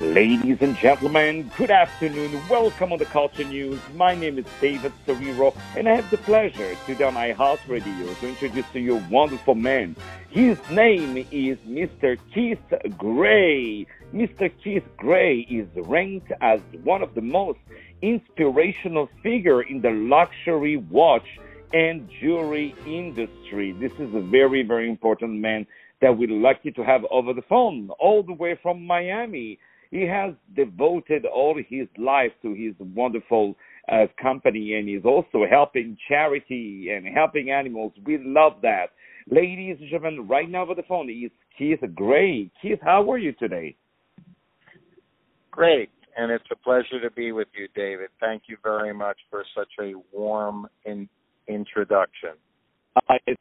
Ladies and gentlemen, good afternoon. Welcome on the Culture News. My name is David Serero, and I have the pleasure to on iHeartRadio to introduce to you a wonderful man. His name is Mr. Keith Gray. Mr. Keith Gray is ranked as one of the most inspirational figure in the luxury watch and jewelry industry. This is a very, very important man that we're lucky to have over the phone, all the way from Miami. He has devoted all his life to his wonderful uh, company and he's also helping charity and helping animals. We love that. Ladies and gentlemen, right now over the phone is Keith Gray. Keith, how are you today? Great, and it's a pleasure to be with you, David. Thank you very much for such a warm in- introduction. Uh, it's,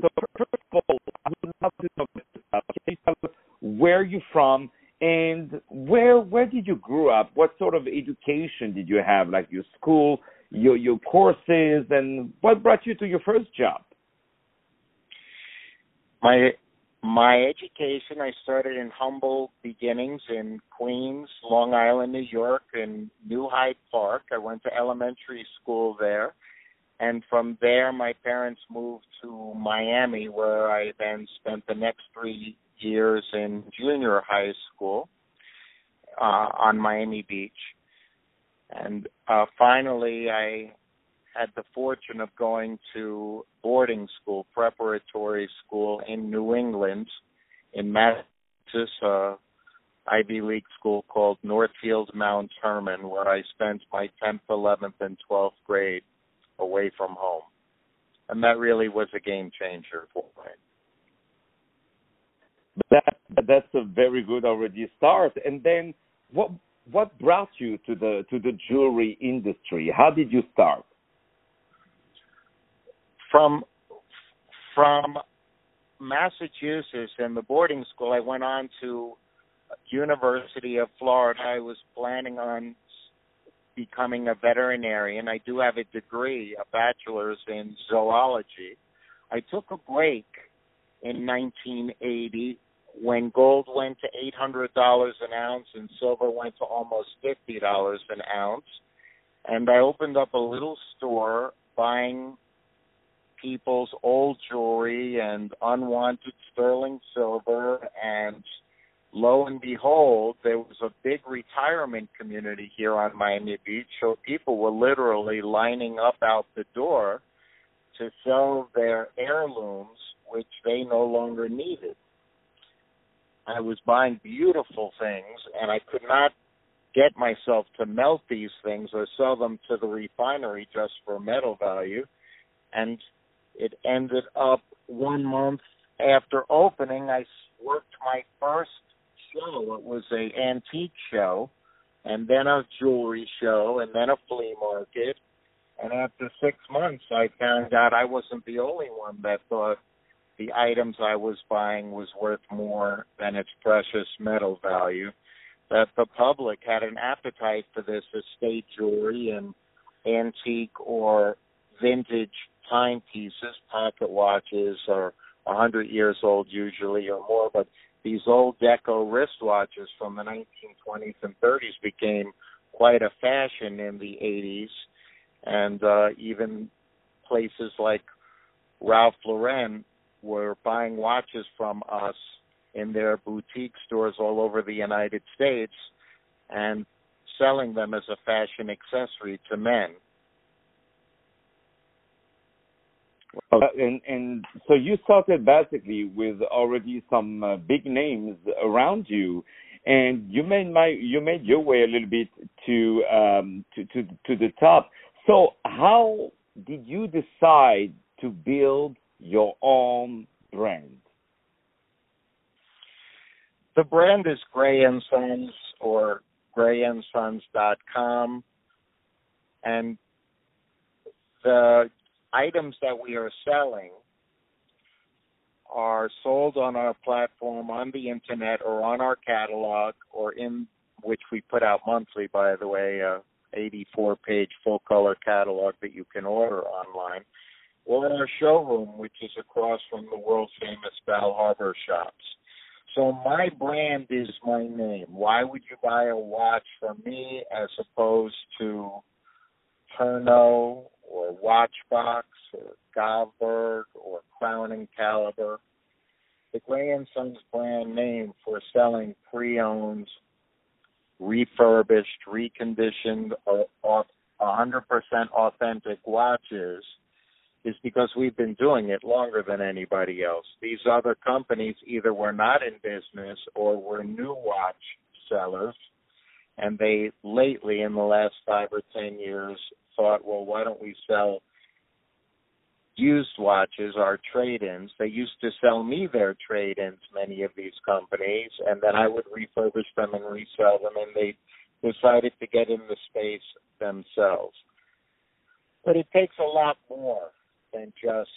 so first of all, I would love to know uh, can you tell us where you're from and where where did you grow up? What sort of education did you have, like your school, your your courses, and what brought you to your first job? My my education, I started in humble beginnings in Queens, Long Island, New York, in New Hyde Park. I went to elementary school there. And from there, my parents moved to Miami, where I then spent the next three years in junior high school uh, on Miami Beach. And uh, finally, I had the fortune of going to boarding school, preparatory school in New England, in Massachusetts, uh, Ivy League school called Northfield Mount Hermon, where I spent my 10th, 11th, and 12th grade away from home. And that really was a game changer for me. That that's a very good already start. And then what what brought you to the to the jewelry industry? How did you start? From from Massachusetts and the boarding school, I went on to University of Florida. I was planning on becoming a veterinarian. I do have a degree, a bachelor's in zoology. I took a break in 1980 when gold went to $800 an ounce and silver went to almost $50 an ounce. And I opened up a little store buying people's old jewelry and unwanted sterling silver and lo and behold, there was a big retirement community here on Miami Beach, so people were literally lining up out the door to sell their heirlooms, which they no longer needed. I was buying beautiful things, and I could not get myself to melt these things or sell them to the refinery just for metal value. And it ended up one month after opening, I worked my first show. It was a antique show, and then a jewelry show, and then a flea market. And after six months, I found out I wasn't the only one that thought the items I was buying was worth more than its precious metal value. That the public had an appetite for this estate jewelry and antique or vintage timepieces, pocket watches, are a hundred years old usually or more, but these old deco wristwatches from the 1920s and 30s became quite a fashion in the 80s, and uh, even places like Ralph Lauren were buying watches from us in their boutique stores all over the United States and selling them as a fashion accessory to men. Uh, and and so you started basically with already some uh, big names around you, and you made my you made your way a little bit to um, to to to the top. So how did you decide to build your own brand? The brand is Gray and Sons or grayandsons.com, and the items that we are selling are sold on our platform on the internet or on our catalog or in which we put out monthly by the way a 84 page full color catalog that you can order online or in our showroom which is across from the world famous Bal Harbour shops So my brand is my name. Why would you buy a watch from me as opposed to Tourneau or Watchbox or Govberg or Crown and Caliber? The Gray and Sons brand name for selling pre-owned, refurbished, reconditioned, uh, uh, or 100% authentic watches is because we've been doing it longer than anybody else. These other companies either were not in business or were new watch sellers, and they lately, in the last five or ten years, thought, well, why don't we sell used watches, our trade-ins? They used to sell me their trade-ins, many of these companies, and then I would refurbish them and resell them, and they decided to get in the space themselves. But it takes a lot more than just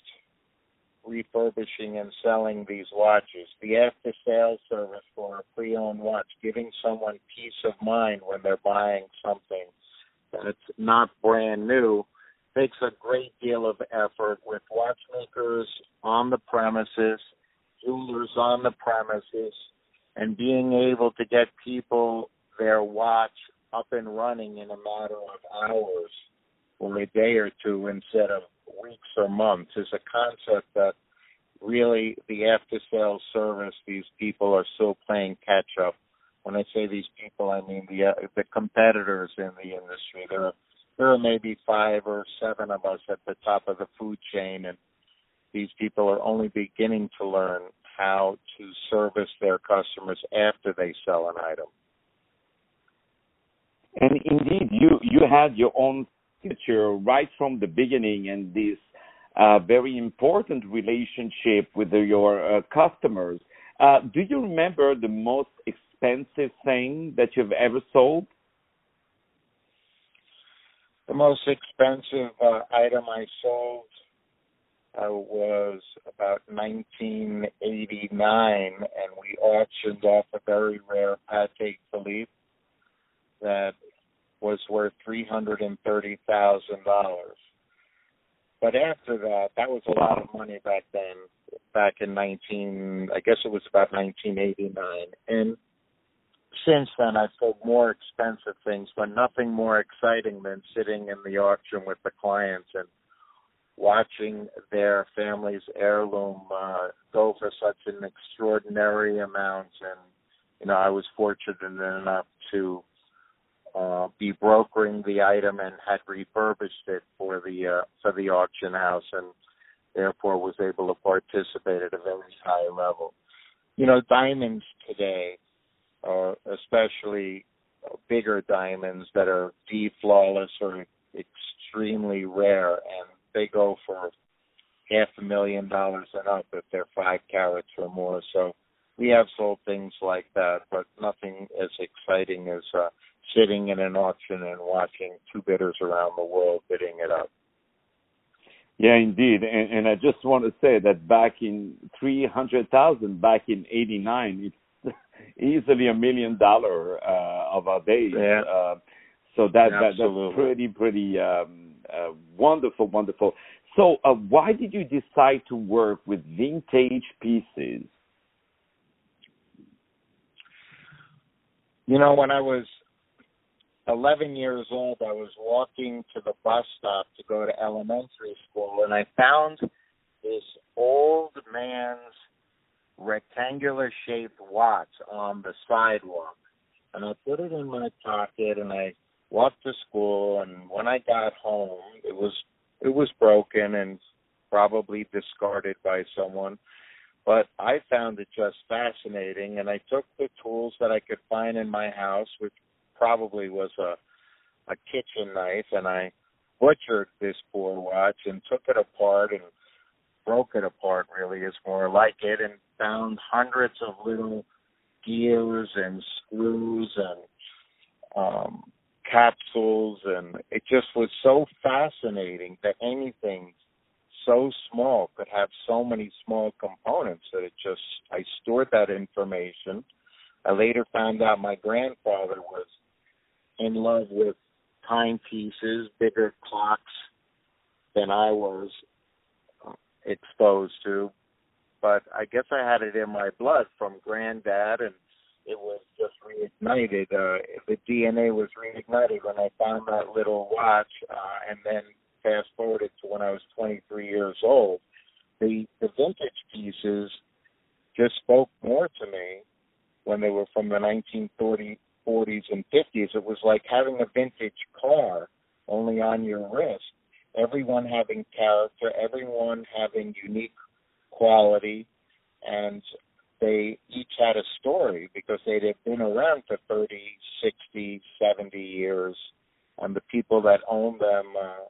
refurbishing and selling these watches. The after sales service for a pre owned watch, giving someone peace of mind when they're buying something that's not brand new, takes a great deal of effort with watchmakers on the premises, jewelers on the premises, and being able to get people their watch up and running in a matter of hours or a day or two instead of weeks or months is a concept that really the after sales service these people are still playing catch up. When i say these people i mean the uh, the competitors in the industry. There are there are maybe five or seven of us at the top of the food chain and these people are only beginning to learn how to service their customers after they sell an item. And indeed you you had your own signature right from the beginning and this uh, very important relationship with your uh, customers. Uh, do you remember the most expensive thing that you've ever sold? The most expensive uh, item I sold uh, was about 1989, and we auctioned off a very rare Patek Philippe that was worth three hundred and thirty thousand dollars. But after that, that was a lot of money back then. Back in nineteen, I guess it was about nineteen eighty nine, and since then I've sold more expensive things, but nothing more exciting than sitting in the auction with the clients and watching their family's heirloom uh, go for such an extraordinary amount. And you know, I was fortunate enough to uh, be brokering the item and had refurbished it for the uh, for the auction house, and therefore was able to participate at a very high level. You know, diamonds today, uh, especially bigger diamonds that are D flawless or extremely rare, and they go for half a million dollars and up if they're five carats or more. So we have sold things like that, but nothing as exciting as uh, sitting in an auction and watching two bidders around the world bidding it up. Yeah, indeed, and, and I just want to say that back in three hundred thousand, back in '89, it's easily a million dollar uh, of our days. Yeah. Uh, so that, that that's pretty pretty um, uh, wonderful, wonderful. So, uh, why did you decide to work with vintage pieces? You know, when I was 11 years old, I was walking to the bus stop to go to elementary school, and I found this old man's rectangular shaped watch on the sidewalk. And I put it in my pocket and I walked to school and when I got home it was it was broken and probably discarded by someone. But I found it just fascinating and I took the tools that I could find in my house, which probably was a a kitchen knife, and I butchered this poor watch and took it apart and broke it apart. Really, is more like it, and found hundreds of little gears and screws and um, capsules, and it just was so fascinating that anything so small could have so many small components that it just I stored that information. I later found out my grandfather was in love with timepieces, bigger clocks than I was uh, exposed to. but I guess I had it in my blood from granddad, and it was just reignited. Uh, the DNA was reignited when I found that little watch, uh, and then fast forwarded to when I was 23 years old. The the vintage pieces just spoke more to me when they were from the 1940s and 50s. It was like having a vintage car only on your wrist. Everyone having character, everyone having unique quality, and they each had a story because they'd have been around for 30, 60, 70 years, and the people that owned them uh,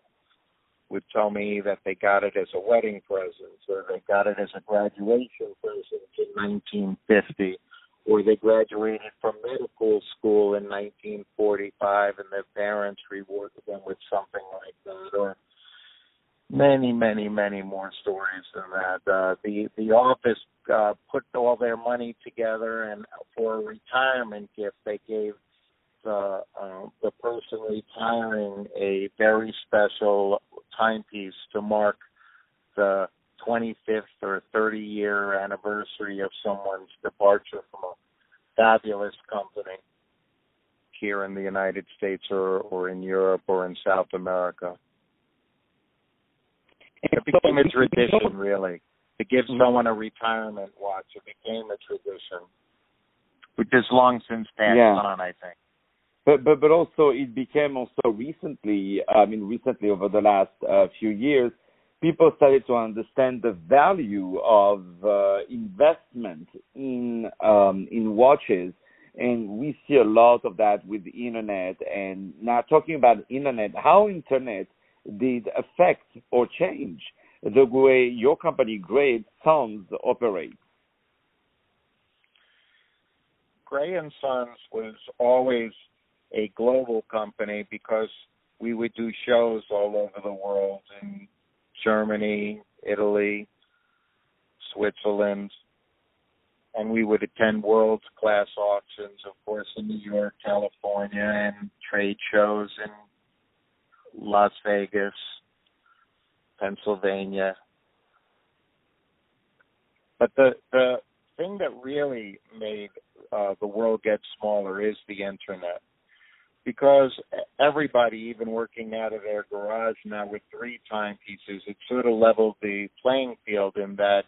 would tell me that they got it as a wedding present or they got it as a graduation present in 1950 or they graduated from medical school in 1945 and their parents rewarded them with something like that or many many many more stories than that. Uh the the office uh put all their money together and for a retirement gift they gave the uh, the person retiring a very special timepiece to mark the 25th or 30 year anniversary of someone's departure from a fabulous company here in the United States or, or in Europe or in South America. It became a tradition, really, to give mm-hmm. someone a retirement watch. It became a tradition, which has long since passed yeah. on, I think but but but also it became also recently i mean recently over the last uh, few years people started to understand the value of uh, investment in um, in watches. And we see a lot of that with the internet. And now talking about internet how internet did affect or change the way your company Gray Sons operates Gray and Sons was always a global company because we would do shows all over the world in Germany, Italy, Switzerland, and we would attend world class auctions, of course, in New York, California, and trade shows in Las Vegas, Pennsylvania. But the the thing that really made uh, the world get smaller is the internet because everybody, even working out of their garage now with three timepieces, it sort of leveled the playing field in that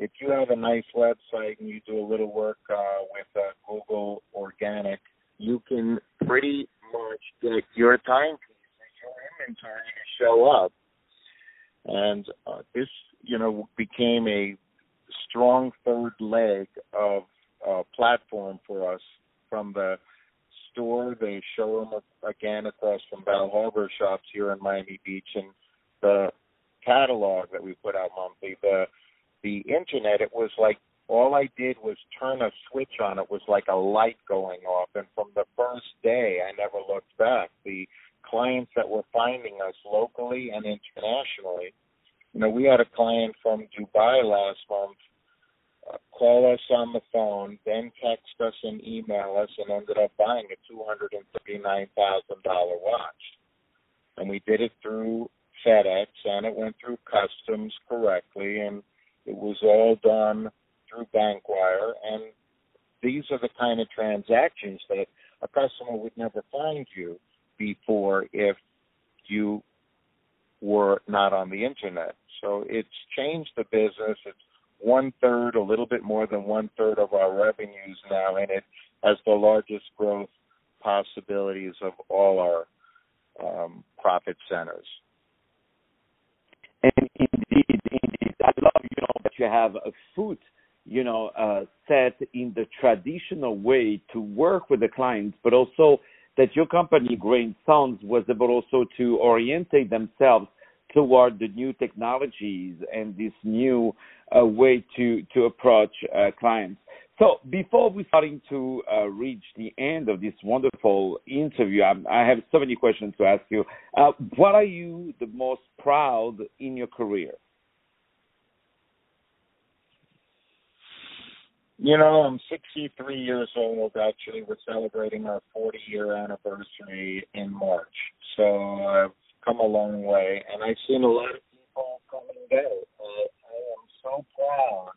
if you have a nice website and you do a little work uh, with uh, Google Organic, you can pretty much get your timepieces, your inventory to show up. And uh, this, you know, became a strong third leg of uh, platform for us from the store. They show them again across from Bal Harbour shops here in Miami Beach, and the catalog that we put out monthly. The the internet, it was like all I did was turn a switch on. It was like a light going off, and from the first day, I never looked back. The clients that were finding us locally and internationally. You know, we had a client from Dubai last month call us on the phone, then text us and email us, and ended up buying a $239,000 watch. And we did it through FedEx, and it went through customs correctly, and it was all done through Bankwire. And these are the kind of transactions that a customer would never find you before if you were not on the internet. So it's changed the business. It's one third, a little bit more than one third of our revenues now, and it has the largest growth possibilities of all our um, profit centers. And indeed, indeed, I love you know that you have a foot, you know, uh, set in the traditional way to work with the clients, but also that your company Grain Sounds was able also to orientate themselves toward the new technologies and this new uh, way to to approach uh, clients. So before we starting to uh, reach the end of this wonderful interview, I, I have so many questions to ask you. Uh, what are you the most proud in your career? You know, I'm 63 years old. Actually, we're celebrating our 40 year anniversary in March. So come a long way, and I've seen a lot of people come and go. Uh, I am so proud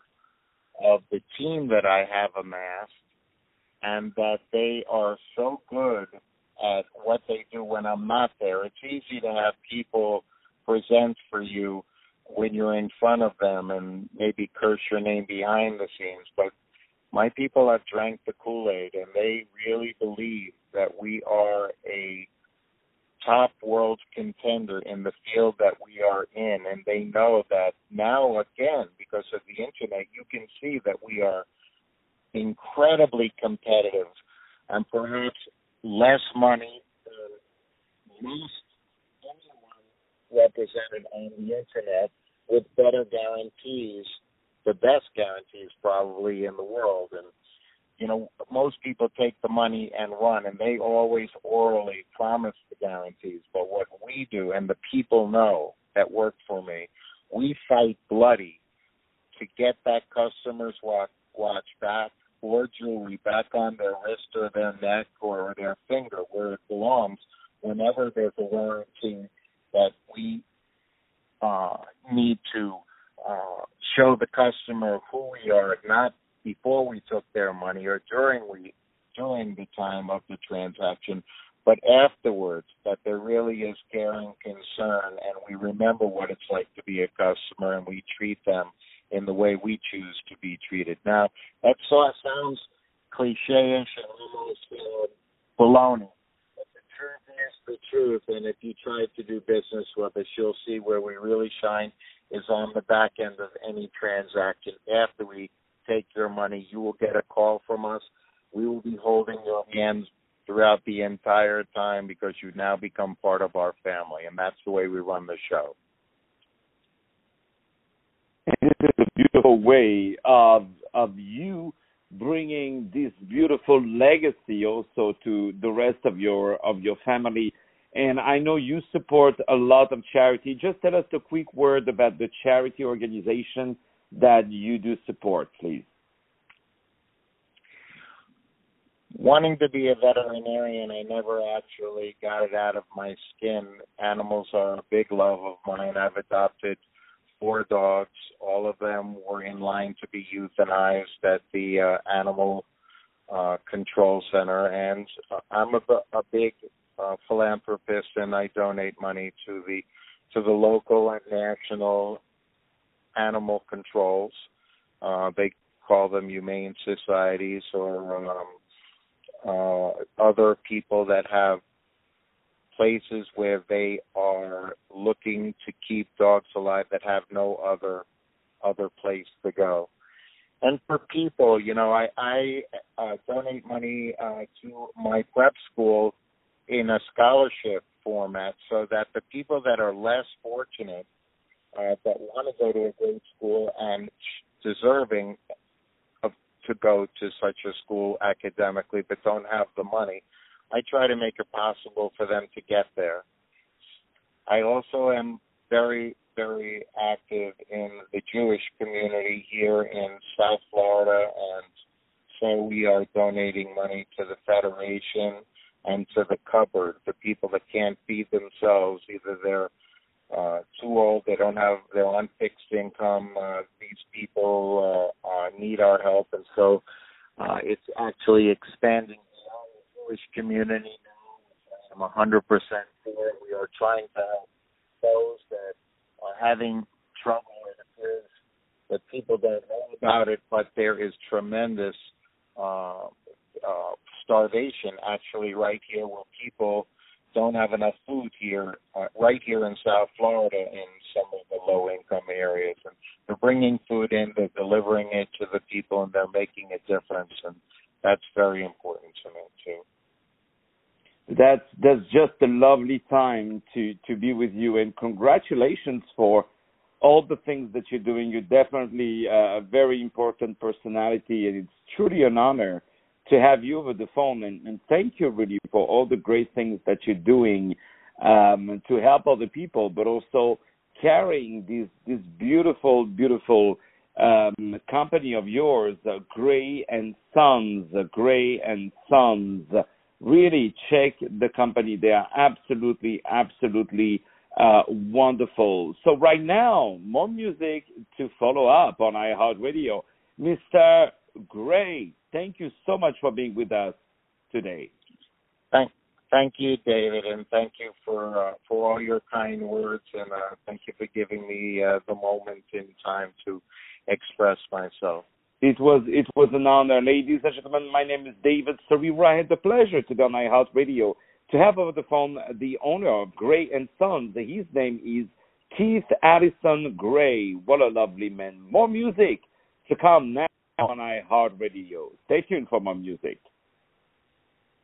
of the team that I have amassed and that they are so good at what they do when I'm not there. It's easy to have people present for you when you're in front of them and maybe curse your name behind the scenes, but my people have drank the Kool-Aid and they really believe that we are a top world contender in the field that we are in and they know that now again because of the internet you can see that we are incredibly competitive and perhaps less money than most anyone represented on the internet with better guarantees the best guarantees probably in the world. And you know most people take the money and run and they always orally promise the guarantees. But what we do and the people know that work for me we fight bloody to get that customer's watch watch back or jewelry back on their wrist or their neck or their finger where it belongs whenever there's a warranty that we uh, need to uh, show the customer who we are, not before we took their money or during we during the time of the transaction, but afterwards that there really is care and concern and we remember what it's like to be a customer and we treat them in the way we choose to be treated. Now that sounds cliche ish and almost uh, baloney. But the truth is the truth and if you try to do business with us you'll see where we really shine is on the back end of any transaction. After we take your money, you will get a call from us. We will be holding your hands throughout the entire time because you now become part of our family, and that's the way we run the show. And this is a beautiful way of of you bringing this beautiful legacy also to the rest of your of your family and I know you support a lot of charity. Just tell us a quick word about the charity organization that you do support, please. Wanting to be a veterinarian, I never actually got it out of my skin. Animals are a big love of mine. I've adopted four dogs. All of them were in line to be euthanized at the uh, animal uh, control center, and I'm a, a big uh, philanthropist, and I donate money to the to the local and national animal controls. Uh, they call them humane societies or um, uh, other people that have places where they are looking to keep dogs alive that have no other other place to go. And for people, you know, I I uh, donate money uh, to my prep school in a scholarship format so that the people that are less fortunate uh, that want to go to a great school and deserving of to go to such a school academically but don't have the money, I try to make it possible for them to get there. I also am very, very active in the Jewish community here in South Florida, and so we are donating money to the Federation and to the cupboard, the people that can't feed themselves, either they're they don't have, they're on fixed income. Uh, these people uh, uh, need our help, and so uh, it's actually expanding the Jewish community now. I'm 100% for it. We are trying to help those that are having trouble. It appears that people don't know about it, but there is tremendous uh, uh, starvation actually right here where people don't have enough food here, uh, right here in South Florida in some areas. And they're bringing food in, they're delivering it to the people, and they're making a difference. And that's very important to me, too. That's that's just a lovely time to to be with you, and congratulations for all the things that you're doing. You're definitely a very important personality, and it's truly an honor to have you over the phone and, and thank you really for all the great things that you're doing um, to help other people, but also carrying this this beautiful, beautiful um, company of yours, uh, Gray and Sons, uh, Gray and Sons. Really check the company; they are absolutely, absolutely uh, wonderful. So right now, more music to follow up on iHeartRadio. Mr. Gray, thank you so much for being with us today. Thank, thank you, David, and thank you for uh, for all your kind words, and uh, thank you for giving me uh, the moment in time to express myself. It was it was an honor, ladies and gentlemen. My name is David Serero. I had the pleasure to be on iHeartRadio to have over the phone the owner of Gray and Sons. His name is Keith Addison Gray. What a lovely man. More music to come now on iHeartRadio. Stay tuned for more music.